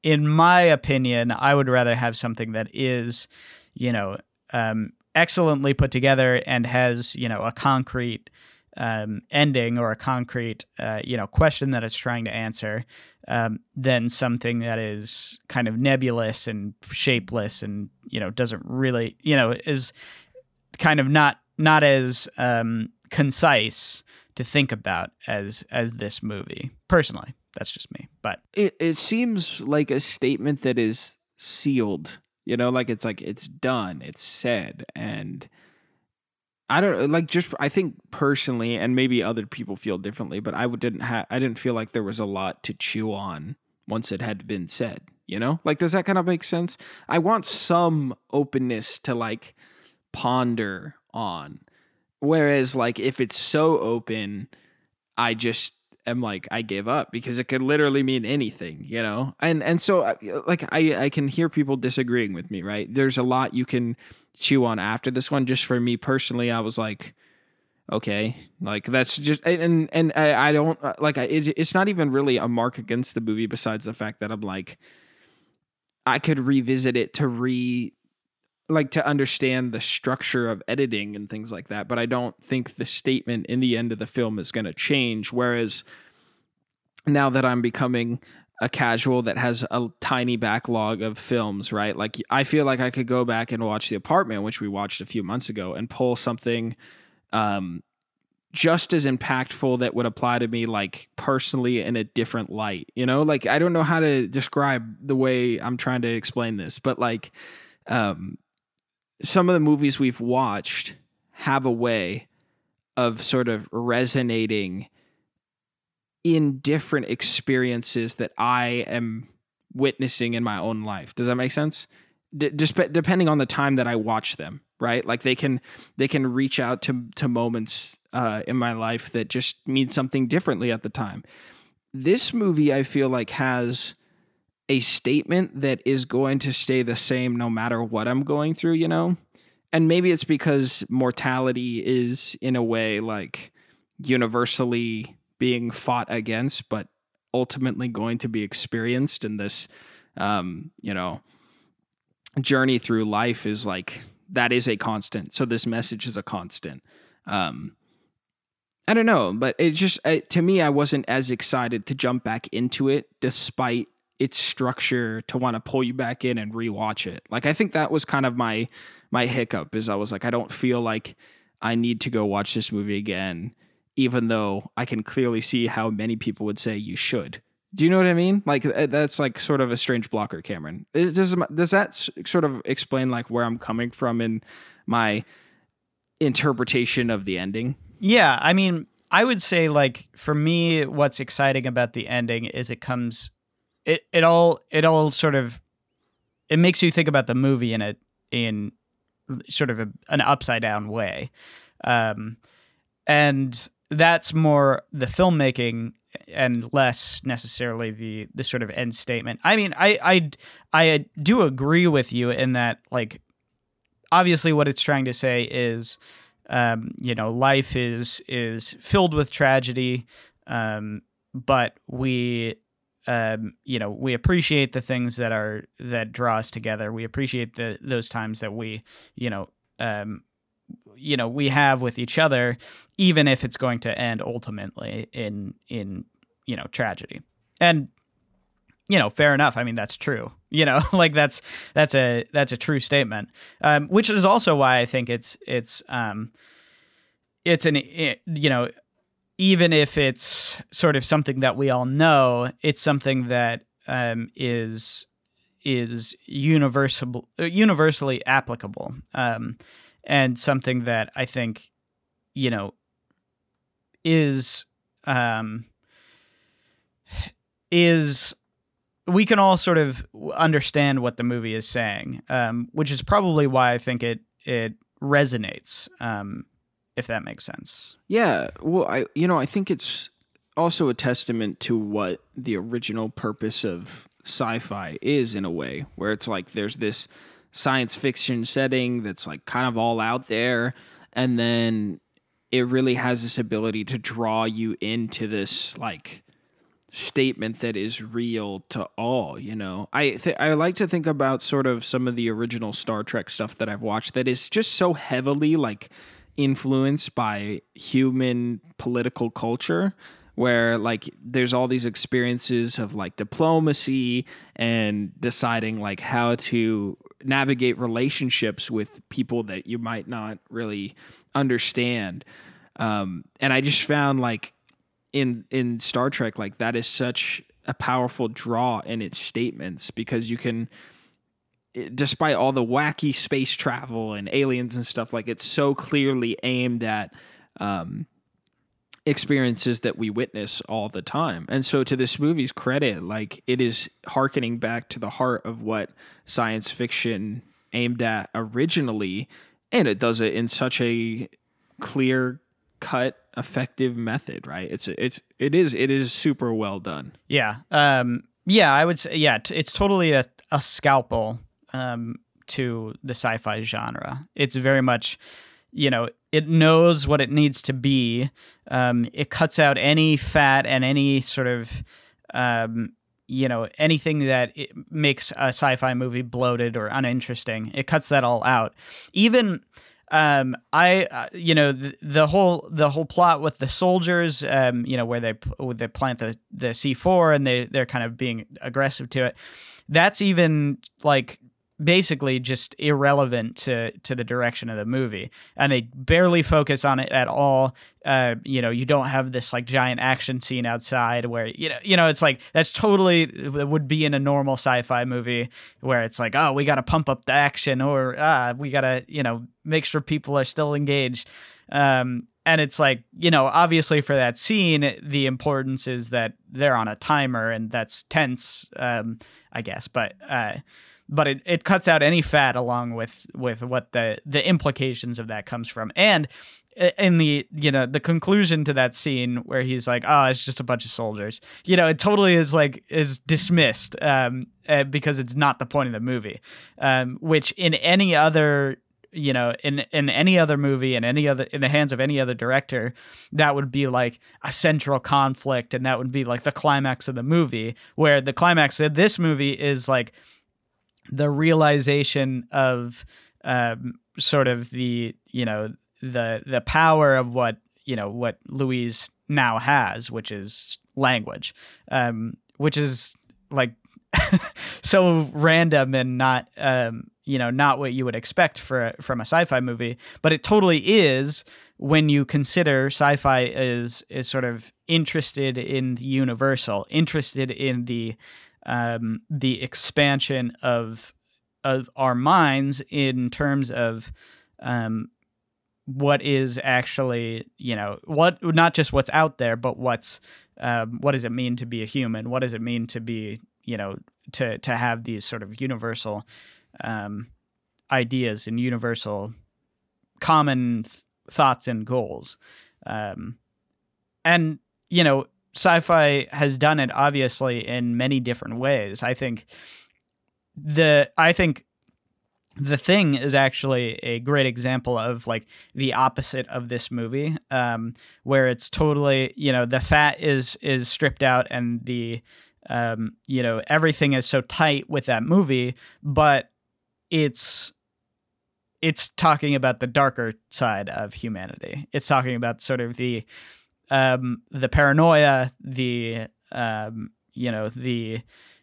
in my opinion, I would rather have something that is, you know, um, excellently put together and has you know a concrete um, ending or a concrete uh, you know question that it's trying to answer um, than something that is kind of nebulous and shapeless and you know doesn't really you know is kind of not not as um, concise to think about as as this movie personally. That's just me but it, it seems like a statement that is sealed you know like it's like it's done it's said and I don't like just I think personally and maybe other people feel differently but I didn't have I didn't feel like there was a lot to chew on once it had been said you know? Like does that kind of make sense? I want some openness to like ponder on whereas like if it's so open I just am like I give up because it could literally mean anything, you know. And and so uh, like I I can hear people disagreeing with me, right? There's a lot you can chew on after this one. Just for me personally, I was like, okay, like that's just and and I, I don't uh, like I it, it's not even really a mark against the movie besides the fact that I'm like I could revisit it to re like to understand the structure of editing and things like that but i don't think the statement in the end of the film is going to change. Whereas now that i'm becoming a casual that has a tiny backlog of films right like i feel like i could go back and watch the apartment which we watched a few months ago and pull something um just as impactful that would apply to me like personally in a different light you know? Like i don't know how to describe the way i'm trying to explain this but like um some of the movies we've watched have a way of sort of resonating in different experiences that I am witnessing in my own life. Does that make sense? D- depending on the time that I watch them, right? Like they can they can reach out to to moments uh, in my life that just mean something differently at the time. This movie, I feel like, has a statement that is going to stay the same no matter what I'm going through, you know? And maybe it's because mortality is, in a way, like universally being fought against, but ultimately going to be experienced in this, um, you know, journey through life is like that is a constant. So this message is a constant. Um, I don't know, but it just to me, I wasn't as excited to jump back into it, despite its structure to want to pull you back in and rewatch it. Like I think that was kind of my my hiccup is I was like I don't feel like I need to go watch this movie again even though I can clearly see how many people would say you should. Do you know what I mean? Like uh, that's like sort of a strange blocker, Cameron. Does does that sort of explain like where I'm coming from in my interpretation of the ending? Yeah, I mean, I would say like for me, what's exciting about the ending is it comes it it all it all sort of it makes you think about the movie in a in sort of a, an upside down way, um, and that's more the filmmaking and less necessarily the the sort of end statement. I mean, I I I do agree with you in that like obviously what it's trying to say is um, you know life is is filled with tragedy um, but we um, you know, we appreciate the things that are that draw us together. We appreciate the those times that we, you know, um, you know, we have with each other, even if it's going to end ultimately in in you know tragedy. And you know, fair enough. I mean, that's true. You know, like that's that's a that's a true statement. Um, which is also why I think it's it's um, it's an you know even if it's sort of something that we all know, it's something that um, is is universal universally applicable, um, and something that I think you know is um, is we can all sort of understand what the movie is saying, um, which is probably why I think it it resonates um, if that makes sense. Yeah. Well, I you know, I think it's also a testament to what the original purpose of sci-fi is in a way, where it's like there's this science fiction setting that's like kind of all out there and then it really has this ability to draw you into this like statement that is real to all you know i th- i like to think about sort of some of the original star trek stuff that i've watched that is just so heavily like influenced by human political culture where like there's all these experiences of like diplomacy and deciding like how to navigate relationships with people that you might not really understand. Um, and i just found like in in Star Trek, like that is such a powerful draw in its statements because you can despite all the wacky space travel and aliens and stuff like it's so clearly aimed at um, experiences that we witness all the time and so to this movie's credit like it is harkening back to the heart of what science fiction aimed at originally and it does it in such a clear cut effective method right it's it's it is it is super well done Yeah. Um, yeah, I would say, yeah, it's totally a, a scalpel um, to the sci fi genre. It's very much, you know, it knows what it needs to be. Um, it cuts out any fat and any sort of, um, you know, anything that makes a sci fi movie bloated or uninteresting. It cuts that all out. Even um i uh, you know the, the whole the whole plot with the soldiers um you know where they they plant the the c4 and they they're kind of being aggressive to it that's even like basically just irrelevant to to the direction of the movie. And they barely focus on it at all. Uh you know you don't have this like giant action scene outside where you know you know it's like that's totally it would be in a normal sci-fi movie where it's like oh we got to pump up the action or ah we got to you know make sure people are still engaged. Um and it's like you know obviously for that scene the importance is that they're on a timer and that's tense um i guess. But uh but it, it cuts out any fat along with with what the the implications of that comes from. And in the you know the conclusion to that scene where he's like oh it's just a bunch of soldiers you know it totally is like is dismissed um uh, because it's not the point of the movie um which in any other you know in in any other movie in any other in the hands of any other director that would be like a central conflict and that would be like the climax of the movie where the climax of this movie is like the realization of um, sort of the you know the the power of what you know what Louise now has, which is language, um, which is like so random and not um, you know not what you would expect for from a sci-fi movie, but it totally is when you consider sci-fi is is sort of interested in the universal, interested in the um, the expansion of of our minds in terms of um, what is actually you know what not just what's out there, but what's um, what does it mean to be a human? What does it mean to be you know to to have these sort of universal um, ideas and universal common th- thoughts and goals um, and you know sci-fi has done it obviously in many different ways. I think the i think the thing is actually a great example of like the opposite of this movie um, where it's totally you know the fat is is stripped out and the um, you know everything is so tight with that movie but it's it's talking about the darker side of humanity. It's talking about sort of the um, the paranoia, the um, you know the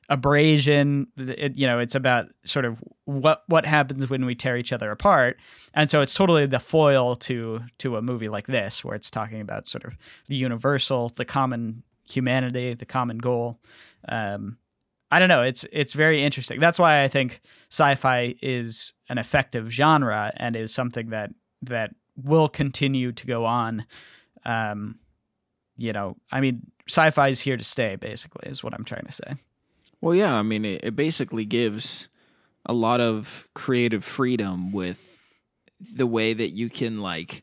abrasion. It, you know, it's about sort of what what happens when we tear each other apart, and so it's totally the foil to to a movie like this, where it's talking about sort of the universal, the common humanity, the common goal. Um, I don't know. It's it's very interesting. That's why I think sci-fi is an effective genre and is something that that will continue to go on. Um, you know, I mean, sci-fi is here to stay. Basically, is what I'm trying to say. Well, yeah, I mean, it, it basically gives a lot of creative freedom with the way that you can like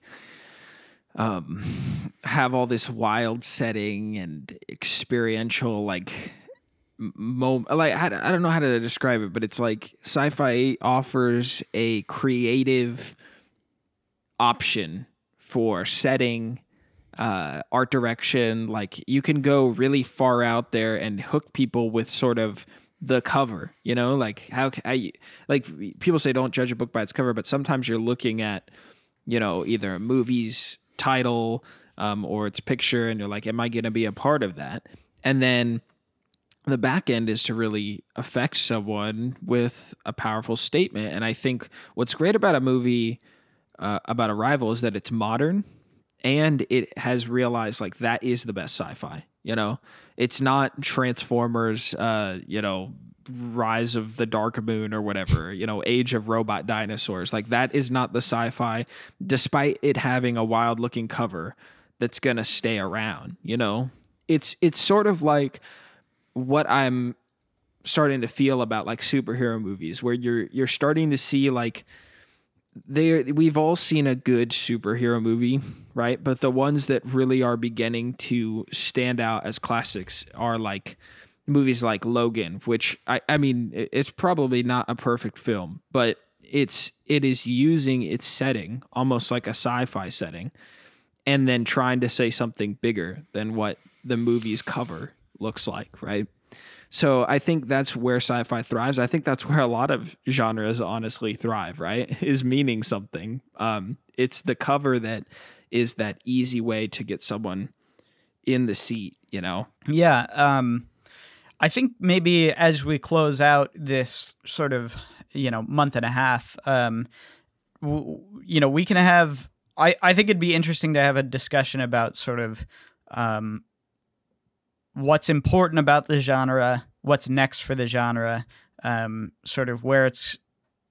um have all this wild setting and experiential like mo like I, I don't know how to describe it but it's like sci-fi offers a creative option for setting uh, art direction. Like you can go really far out there and hook people with sort of the cover. You know, like how, you, like people say don't judge a book by its cover, but sometimes you're looking at you know either a movie's title um, or its picture, and you're like, am I going to be a part of that? And then the back end is to really affect someone with a powerful statement. And I think what's great about a movie uh, about Arrival is that it's modern and it has realized like that is the best sci-fi. You know, it's not Transformers. Uh, you know, Rise of the Dark Moon or whatever, you know, Age of Robot Dinosaurs. Like that is not the sci-fi, despite it having a wild looking cover that's gonna stay around, you know? It's it's sort of like what I'm starting to feel about like superhero movies where you're you're starting to see like they we've all seen a good superhero movie, right? But the ones that really are beginning to stand out as classics are like movies like Logan, which I I mean it's probably not a perfect film, but it's it is using its setting almost like a sci-fi setting and then trying to say something bigger than what the movie's cover looks like, right? So I think that's where sci-fi thrives. I think that's where a lot of genres honestly thrive, right? Is meaning something. Um, it's the cover that is that easy way to get someone in the seat, you know? Yeah. Um, I think maybe as we close out this sort of, you know, month and a half, um, w- you know, we can have, I, I think it'd be interesting to have a discussion about sort of, um, what's important about the genre, what's next for the genre, um, sort of where it's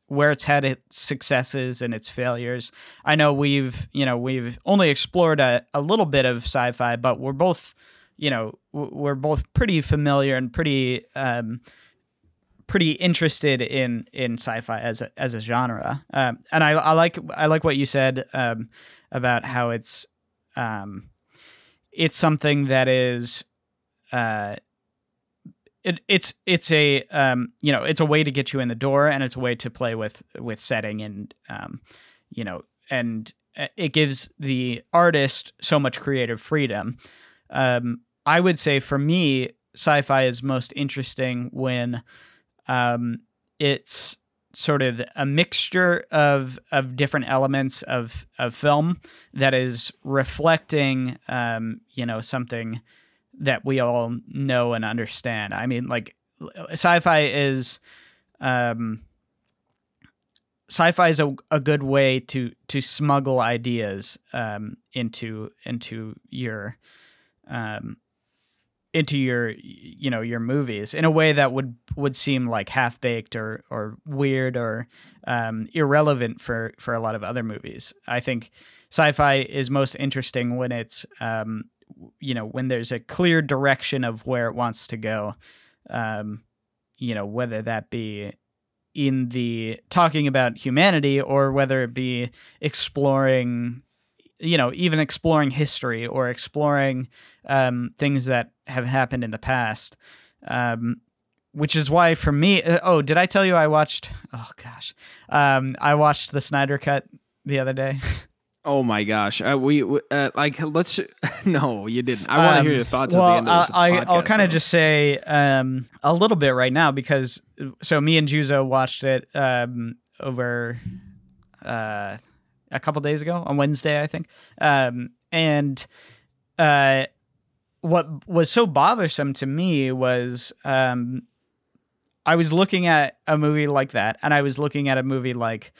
where it's had its successes and its failures. I know we've you know we've only explored a, a little bit of sci-fi, but we're both you know we're both pretty familiar and pretty um, pretty interested in in sci-fi as a as a genre. Um, and I, I like I like what you said um, about how it's um, it's something that is uh, it, it's it's a um, you know it's a way to get you in the door and it's a way to play with with setting and um, you know and uh, it gives the artist so much creative freedom. Um, I would say for me, sci-fi is most interesting when um, it's sort of a mixture of of different elements of of film that is reflecting um, you know something that we all know and understand. I mean, like sci-fi is um, sci-fi is a, a good way to to smuggle ideas um, into into your um, into your you know your movies in a way that would would seem like half baked or or weird or um, irrelevant for for a lot of other movies. I think sci-fi is most interesting when it's um, you know when there's a clear direction of where it wants to go um you know whether that be in the talking about humanity or whether it be exploring you know even exploring history or exploring um, things that have happened in the past um, which is why for me uh, oh did i tell you i watched oh gosh um, i watched the snyder cut the other day Oh my gosh! Uh, we uh, like let's. no, you didn't. I want to um, hear your thoughts well, at the end of this I, podcast, I'll kind of just say um, a little bit right now because so me and Juzo watched it um, over uh, a couple days ago on Wednesday, I think, um, and uh, what was so bothersome to me was um, I was looking at a movie like that, and I was looking at a movie like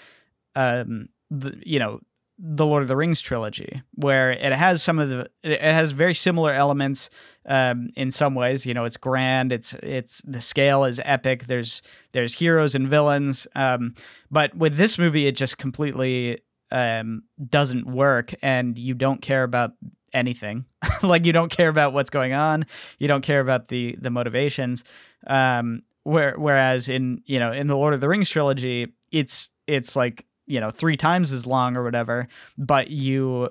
um, the you know the Lord of the Rings trilogy, where it has some of the it has very similar elements um, in some ways. You know, it's grand, it's it's the scale is epic. There's there's heroes and villains, um, but with this movie, it just completely um, doesn't work, and you don't care about anything. like you don't care about what's going on. You don't care about the the motivations. Um, where whereas in you know in the Lord of the Rings trilogy, it's it's like you know three times as long or whatever but you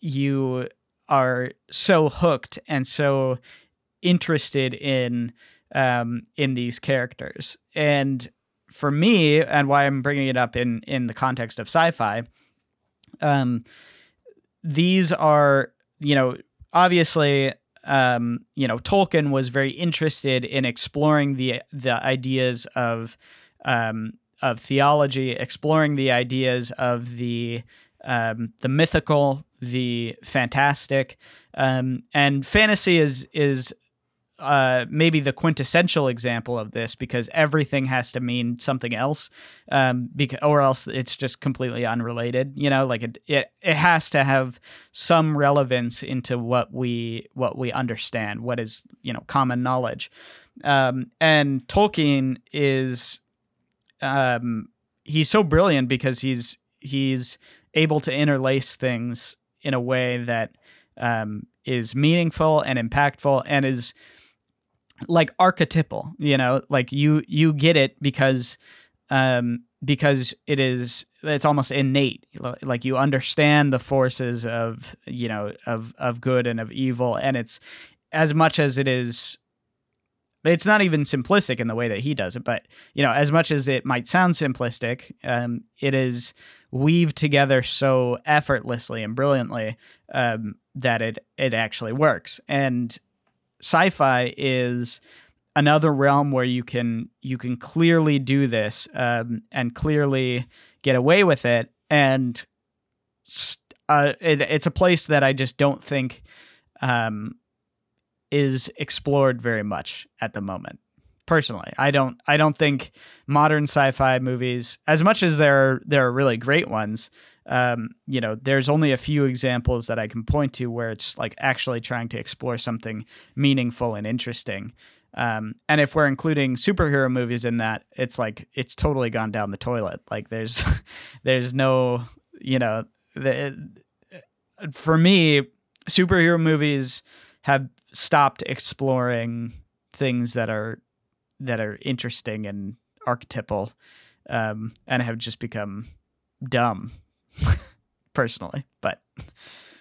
you are so hooked and so interested in um in these characters. And for me and why i'm bringing it up in in the context of sci-fi um these are you know, obviously, um, you know, Tolkien was very interested in exploring the the ideas of um, of theology, exploring the ideas of the um, the mythical, the fantastic, um, and fantasy is is uh, maybe the quintessential example of this because everything has to mean something else, um, because or else it's just completely unrelated. You know, like it, it it has to have some relevance into what we what we understand, what is you know common knowledge, um, and Tolkien is, um, he's so brilliant because he's he's able to interlace things in a way that um, is meaningful and impactful and is like archetypal you know? Like you you get it because um because it is it's almost innate. Like you understand the forces of you know of of good and of evil and it's as much as it is it's not even simplistic in the way that he does it but you know as much as it might sound simplistic um it is weaved together so effortlessly and brilliantly um that it it actually works. And sci-fi is another realm where you can you can clearly do this um, and clearly get away with it. And uh, it, it's a place that i just don't think um, is explored very much at the moment personally i don't i don't think modern sci-fi movies as much as there are, there are really great ones um, you know, there's only a few examples that I can point to where it's like actually trying to explore something meaningful and interesting. Um, and if we're including superhero movies in that, it's like it's totally gone down the toilet. Like there's there's no, you know, the, for me, superhero movies have stopped exploring things that are that are interesting and archetypal, um, and have just become dumb personally, but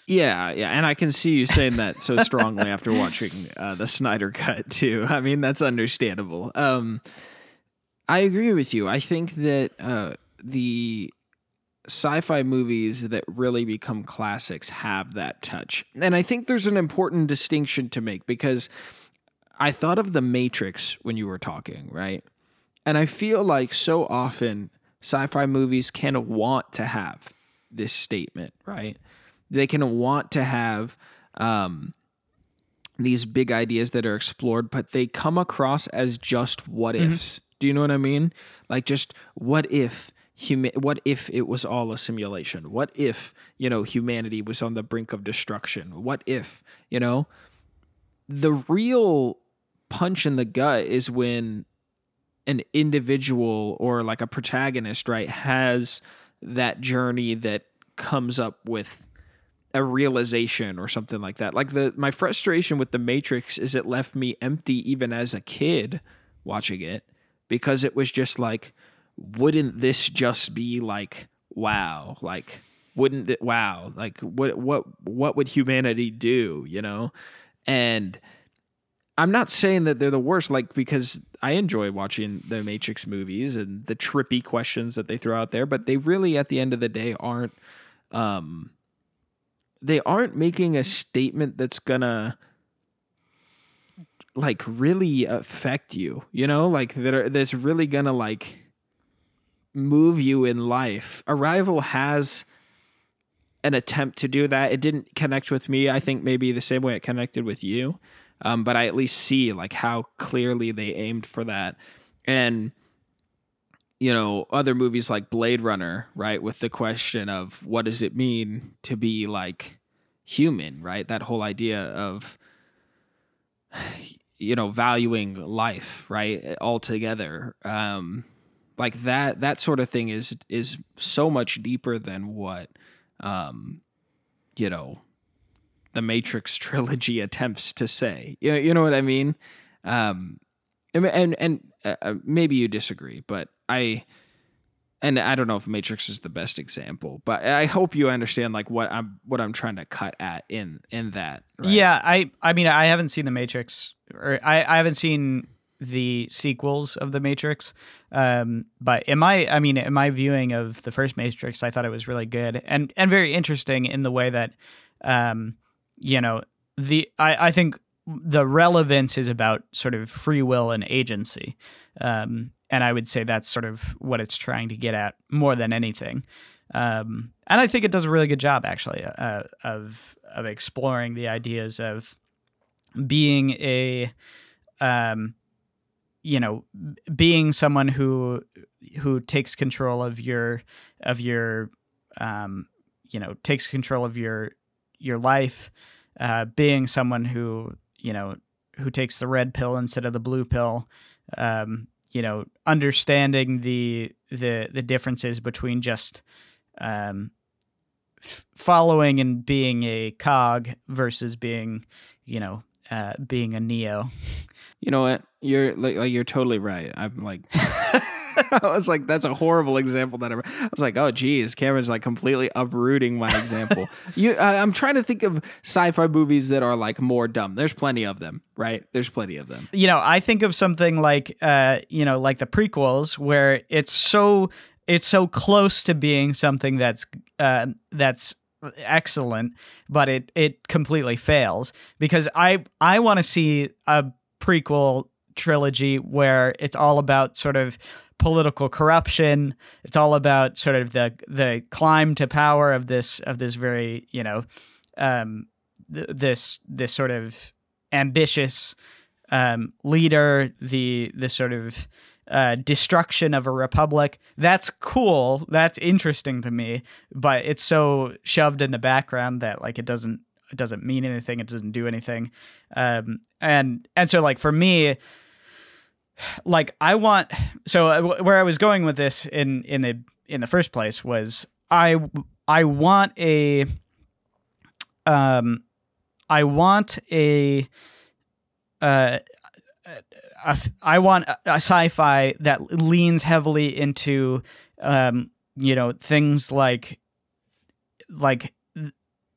yeah, yeah, and I can see you saying that so strongly after watching uh, the Snyder Cut too. I mean, that's understandable. Um, I agree with you. I think that uh, the sci-fi movies that really become classics have that touch, and I think there's an important distinction to make because I thought of the Matrix when you were talking, right? And I feel like so often sci-fi movies can want to have this statement, right? They can want to have um, these big ideas that are explored, but they come across as just what mm-hmm. ifs. Mm-hmm. Do you know what I mean? Like just what if huma- what if it was all a simulation? What if, you know, humanity was on the brink of destruction? What if, you know? The real punch in the gut is when an individual or like a protagonist, right, has that journey that comes up with a realization or something like that. Like the my frustration with the Matrix is it left me empty even as a kid watching it because it was just like wouldn't this just be like wow, like wouldn't it wow, like what what what would humanity do, you know? And I'm not saying that they're the worst, like because I enjoy watching the Matrix movies and the trippy questions that they throw out there, but they really, at the end of the day, aren't. Um, they aren't making a statement that's gonna like really affect you. You know, like that are that's really gonna like move you in life. Arrival has an attempt to do that. It didn't connect with me. I think maybe the same way it connected with you um, but I at least see like how clearly they aimed for that. And you know, other movies like Blade Runner, right, with the question of what does it mean to be like human, right? That whole idea of you know valuing life, right, altogether. Um, like that that sort of thing is is so much deeper than what um, you know the Matrix trilogy attempts to say. You know, you know what I mean? Um, and and, uh, uh, maybe you disagree, but I and I don't know if Matrix is the best example, but I hope you understand like what I'm what I'm trying to cut at in in that. Right? Yeah, I I mean I haven't seen the Matrix or I I haven't seen the sequels of the Matrix. Um, but in my I mean in my viewing of the first Matrix, I thought it was really good and and very interesting in the way that um you know the I, I think the relevance is about sort of free will and agency um, and i would say that's sort of what it's trying to get at more than anything um, and i think it does a really good job actually uh, of of exploring the ideas of being a um, you know being someone who who takes control of your of your um, you know takes control of your your life uh, being someone who you know who takes the red pill instead of the blue pill um, you know understanding the the the differences between just um, f- following and being a cog versus being you know uh, being a neo You know what? You're like, like you're totally right. I'm like I was like, that's a horrible example that I, I was like, oh geez, Cameron's like completely uprooting my example. you I, I'm trying to think of sci-fi movies that are like more dumb. There's plenty of them, right? There's plenty of them. you know, I think of something like, uh, you know, like the prequels, where it's so it's so close to being something that's uh, that's excellent, but it it completely fails because I I want to see a prequel trilogy where it's all about sort of political corruption. It's all about sort of the the climb to power of this of this very you know um, th- this this sort of ambitious um, leader, the the sort of uh, destruction of a republic. That's cool. That's interesting to me, but it's so shoved in the background that like it doesn't it doesn't mean anything. It doesn't do anything. Um, and and so like for me, like I want. So uh, where I was going with this in in the in the first place was I I want a um I want a uh a I want a, a sci-fi that leans heavily into um you know things like like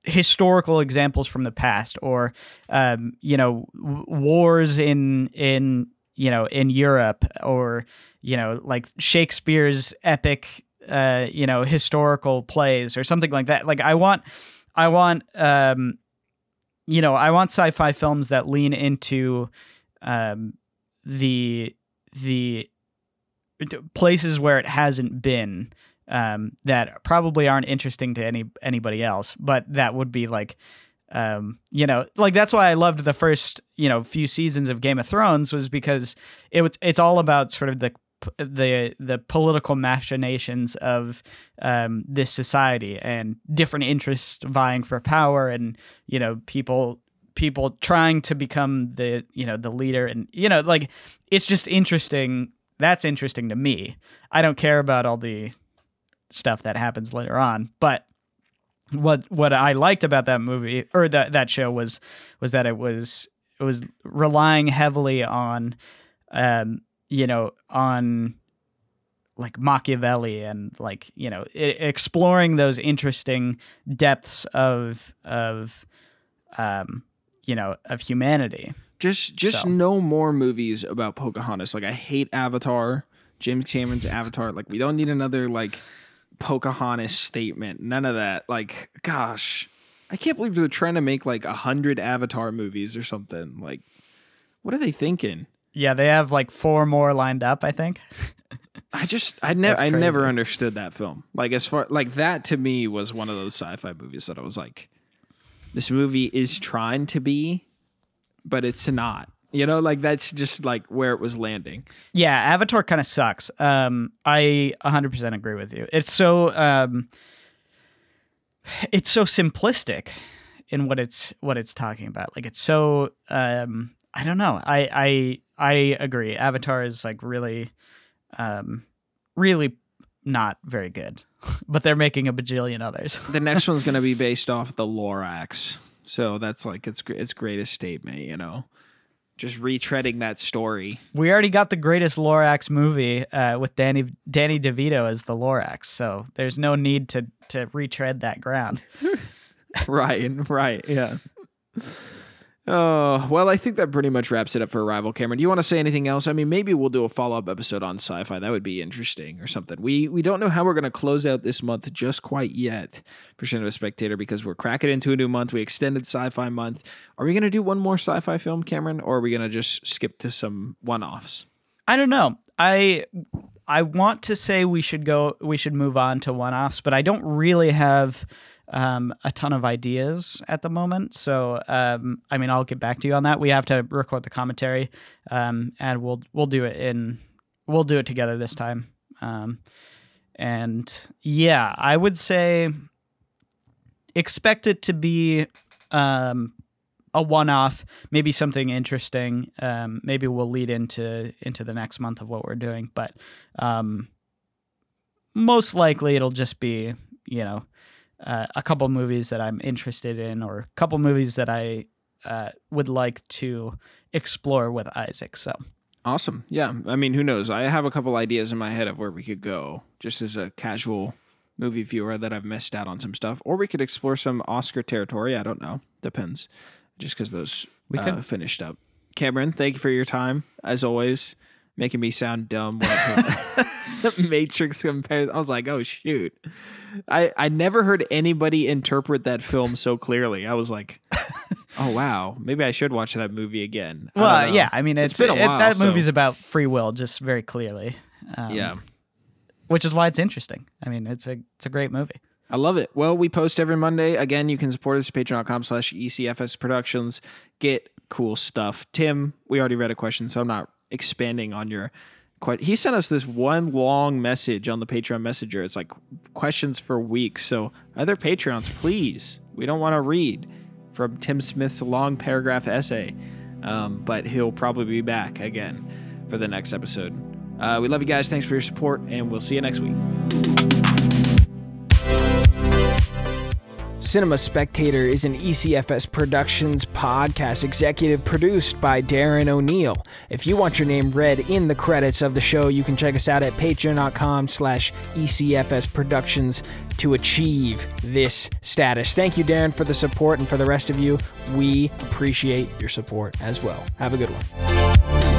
historical examples from the past or um you know w- wars in in you know in Europe or you know like Shakespeare's epic uh you know historical plays or something like that. Like I want I want um you know I want sci-fi films that lean into um the the places where it hasn't been um, that probably aren't interesting to any anybody else, but that would be like, um, you know, like that's why I loved the first you know few seasons of Game of Thrones was because it was it's all about sort of the the the political machinations of um, this society and different interests vying for power and you know people people trying to become the you know the leader. And you know like it's just interesting. That's interesting to me. I don't care about all the stuff that happens later on. But what what i liked about that movie or that that show was was that it was it was relying heavily on um you know on like Machiavelli and like you know exploring those interesting depths of of um you know of humanity Just just So. no more movies about Pocahontas. Like I hate Avatar, James Cameron's Avatar. Like we don't need another like Pocahontas statement. None of that. Like gosh, I can't believe they're trying to make like a hundred Avatar movies or something. Like what are they thinking? yeah they have like four more lined up i think I just I never I never understood that film. Like as far like that to me was one of those sci-fi movies that I was like, this movie is trying to be, but it's not. You know, like that's just like where it was landing. yeah avatar kind of sucks. Um i 100% agree with you. It's so um it's so simplistic in what it's what it's talking about. Like it's so um i don't know. I i i agree. Avatar is like really um really not very good but they're making a bajillion others The next one's gonna be based off the Lorax, so that's like its its greatest statement. You know, just retreading that story. we already got the greatest lorax movie uh, with danny danny devito as the lorax so there's no need to to retread that ground right, right, yeah. Oh, well, I think that pretty much wraps it up for Arrival, Cameron. Do you want to say anything else? I mean, maybe we'll do a follow up episode on sci fi. That would be interesting or something. We we don't know how we're going to close out this month just quite yet for Cinema Spectator because we're cracking into a new month. We extended sci fi month. Are we going to do one more sci fi film, Cameron, or are we going to just skip to some one offs? I don't know. I I want to say we should go we should move on to one offs, but I don't really have um, a ton of ideas at the moment. So um, I mean, I'll get back to you on that. We have to record the commentary, um, and we'll we'll do it in we'll do it together this time. Um, and yeah, I would say expect it to be um, a one-off, maybe something interesting. Um, maybe we'll lead into into the next month of what we're doing, but um, most likely it'll just be you know uh, a couple movies that I'm interested in, or a couple movies that I uh, would like to explore with Isaac. So awesome, yeah. I mean, who knows? I have a couple ideas in my head of where we could go, just as a casual movie viewer that I've missed out on some stuff, or we could explore some Oscar territory. I don't know, depends. Just because those we uh, could finished up. Cameron, thank you for your time as always, making me sound dumb. Matrix comparison. I was like, oh shoot. I I never heard anybody interpret that film so clearly. I was like, oh wow, maybe I should watch that movie again. Well, yeah, I mean, it's, it's been a while. It, that so. movie's about free will, just very clearly. Um, yeah, which is why it's interesting. I mean, it's a it's a great movie. I love it. Well, we post every Monday. Again, you can support us at patreon.com slash ECFS Productions. Get cool stuff. Tim, we already read a question, so I'm not expanding on your quite he sent us this one long message on the patreon messenger. It's like questions for weeks. So other patreons please we don't want to read from tim smith's long paragraph essay um, but he'll probably be back again for the next episode. Uh, we love you guys. Thanks for your support and we'll see you next week Cinema Spectator is an ECFS Productions podcast executive produced by Darren O'Neill. If you want your name read in the credits of the show, you can check us out at patreon.com slash ECFS Productions to achieve this status. Thank you, Darren, for the support, and for the rest of you, we appreciate your support as well. Have a good one.